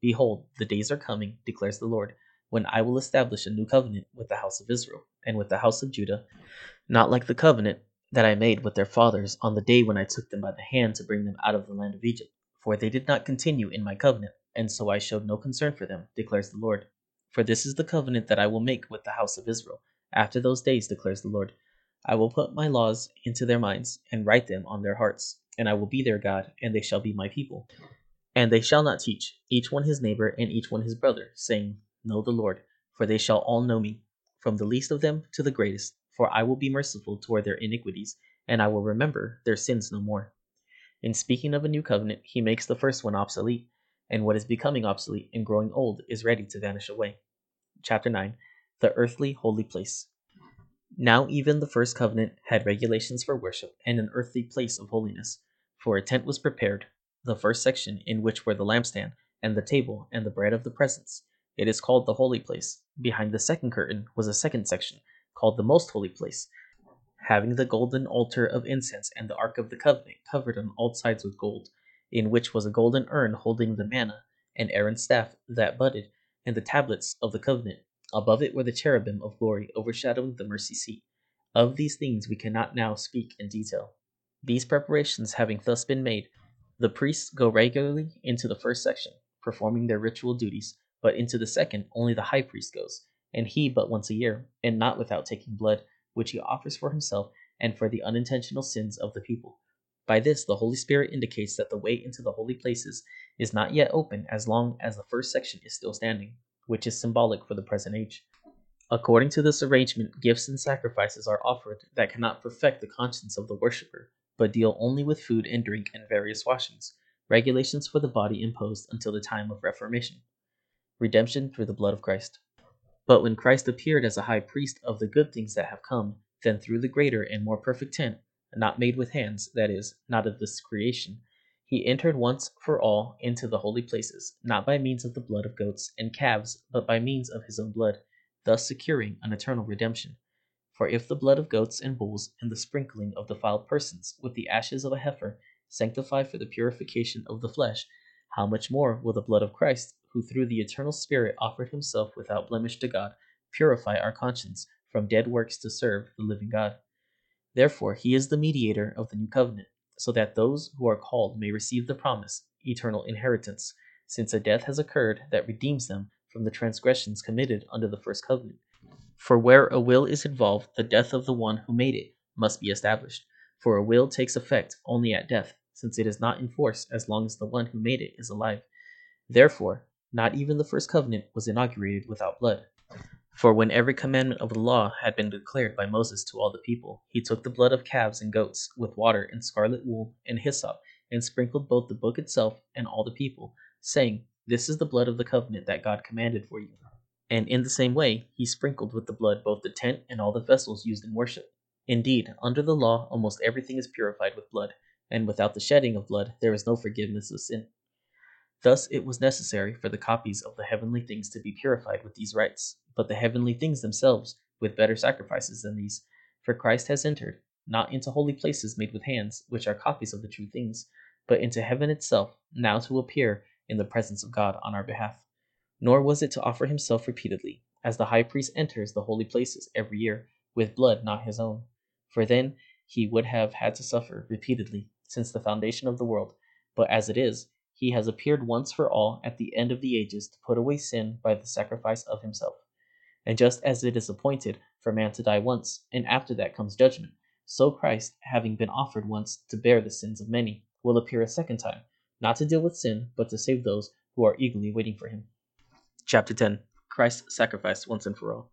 Behold, the days are coming, declares the Lord, when I will establish a new covenant with the house of Israel and with the house of Judah, not like the covenant that I made with their fathers on the day when I took them by the hand to bring them out of the land of Egypt. For they did not continue in my covenant, and so I showed no concern for them, declares the Lord. For this is the covenant that I will make with the house of Israel. After those days, declares the Lord, I will put my laws into their minds, and write them on their hearts, and I will be their God, and they shall be my people. And they shall not teach, each one his neighbor and each one his brother, saying, Know the Lord, for they shall all know me, from the least of them to the greatest, for I will be merciful toward their iniquities, and I will remember their sins no more. In speaking of a new covenant, he makes the first one obsolete, and what is becoming obsolete and growing old is ready to vanish away. Chapter 9 The Earthly Holy Place. Now, even the first covenant had regulations for worship and an earthly place of holiness, for a tent was prepared the first section, in which were the lampstand, and the table, and the bread of the presence. It is called the holy place. Behind the second curtain was a second section, called the most holy place, having the golden altar of incense and the ark of the covenant covered on all sides with gold, in which was a golden urn holding the manna, and Aaron's staff that budded, and the tablets of the covenant. Above it were the cherubim of glory overshadowing the mercy seat. Of these things we cannot now speak in detail. These preparations having thus been made, the priests go regularly into the first section, performing their ritual duties, but into the second only the high priest goes, and he but once a year, and not without taking blood, which he offers for himself and for the unintentional sins of the people. By this, the Holy Spirit indicates that the way into the holy places is not yet open as long as the first section is still standing, which is symbolic for the present age. According to this arrangement, gifts and sacrifices are offered that cannot perfect the conscience of the worshipper, but deal only with food and drink and various washings, regulations for the body imposed until the time of Reformation. Redemption through the blood of Christ. But when Christ appeared as a high priest of the good things that have come, then through the greater and more perfect tent, not made with hands, that is, not of this creation, he entered once for all into the holy places, not by means of the blood of goats and calves, but by means of his own blood, thus securing an eternal redemption. For if the blood of goats and bulls and the sprinkling of defiled persons with the ashes of a heifer sanctify for the purification of the flesh, how much more will the blood of Christ, who through the eternal Spirit offered himself without blemish to God, purify our conscience from dead works to serve the living God? Therefore, he is the mediator of the new covenant, so that those who are called may receive the promise, eternal inheritance, since a death has occurred that redeems them from the transgressions committed under the first covenant. For where a will is involved, the death of the one who made it must be established. For a will takes effect only at death, since it is not in force as long as the one who made it is alive. Therefore, not even the first covenant was inaugurated without blood. For when every commandment of the law had been declared by Moses to all the people, he took the blood of calves and goats, with water and scarlet wool and hyssop, and sprinkled both the book itself and all the people, saying, This is the blood of the covenant that God commanded for you and in the same way he sprinkled with the blood both the tent and all the vessels used in worship. Indeed, under the law almost everything is purified with blood, and without the shedding of blood there is no forgiveness of sin. Thus it was necessary for the copies of the heavenly things to be purified with these rites, but the heavenly things themselves with better sacrifices than these. For Christ has entered, not into holy places made with hands, which are copies of the true things, but into heaven itself, now to appear in the presence of God on our behalf. Nor was it to offer himself repeatedly, as the high priest enters the holy places every year, with blood not his own. For then he would have had to suffer repeatedly since the foundation of the world. But as it is, he has appeared once for all at the end of the ages to put away sin by the sacrifice of himself. And just as it is appointed for man to die once, and after that comes judgment, so Christ, having been offered once to bear the sins of many, will appear a second time, not to deal with sin, but to save those who are eagerly waiting for him. Chapter 10 Christ's sacrifice once and for all.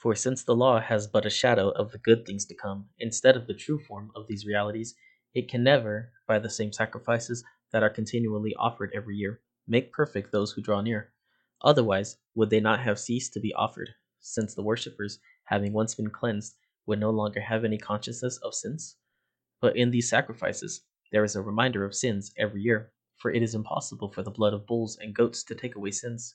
For since the law has but a shadow of the good things to come, instead of the true form of these realities, it can never, by the same sacrifices that are continually offered every year, make perfect those who draw near. Otherwise, would they not have ceased to be offered, since the worshippers, having once been cleansed, would no longer have any consciousness of sins? But in these sacrifices, there is a reminder of sins every year, for it is impossible for the blood of bulls and goats to take away sins.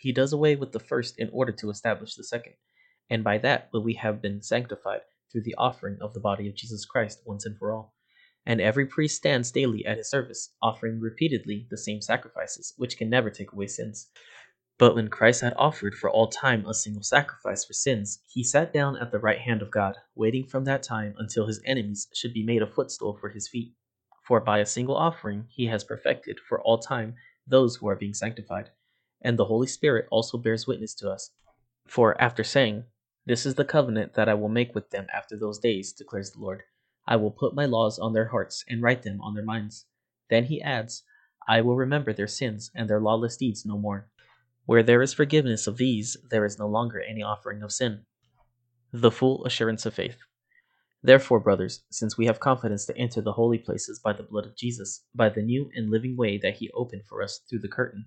He does away with the first in order to establish the second and by that will we have been sanctified through the offering of the body of Jesus Christ once and for all. And every priest stands daily at his service, offering repeatedly the same sacrifices, which can never take away sins. But when Christ had offered for all time a single sacrifice for sins, he sat down at the right hand of God, waiting from that time until his enemies should be made a footstool for his feet. For by a single offering he has perfected for all time those who are being sanctified. And the Holy Spirit also bears witness to us. For after saying, this is the covenant that I will make with them after those days, declares the Lord. I will put my laws on their hearts and write them on their minds. Then he adds, I will remember their sins and their lawless deeds no more. Where there is forgiveness of these, there is no longer any offering of sin. The full assurance of faith. Therefore, brothers, since we have confidence to enter the holy places by the blood of Jesus, by the new and living way that he opened for us through the curtain,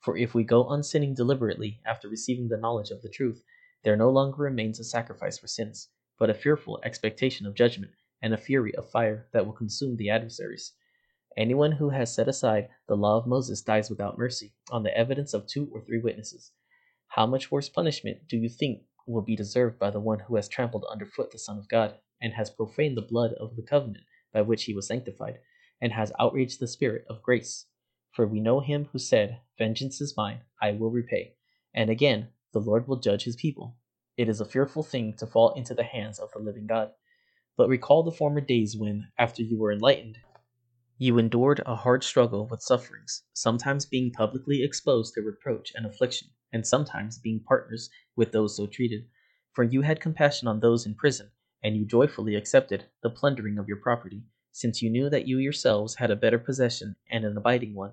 For if we go on sinning deliberately after receiving the knowledge of the truth, there no longer remains a sacrifice for sins but a fearful expectation of judgment and a fury of fire that will consume the adversaries. Anyone who has set aside the law of Moses dies without mercy on the evidence of two or three witnesses. How much worse punishment do you think will be deserved by the one who has trampled underfoot the Son of God, and has profaned the blood of the covenant by which he was sanctified, and has outraged the Spirit of grace? For we know him who said, Vengeance is mine, I will repay. And again, the Lord will judge his people. It is a fearful thing to fall into the hands of the living God. But recall the former days when, after you were enlightened, you endured a hard struggle with sufferings, sometimes being publicly exposed to reproach and affliction, and sometimes being partners with those so treated. For you had compassion on those in prison, and you joyfully accepted the plundering of your property, since you knew that you yourselves had a better possession and an abiding one.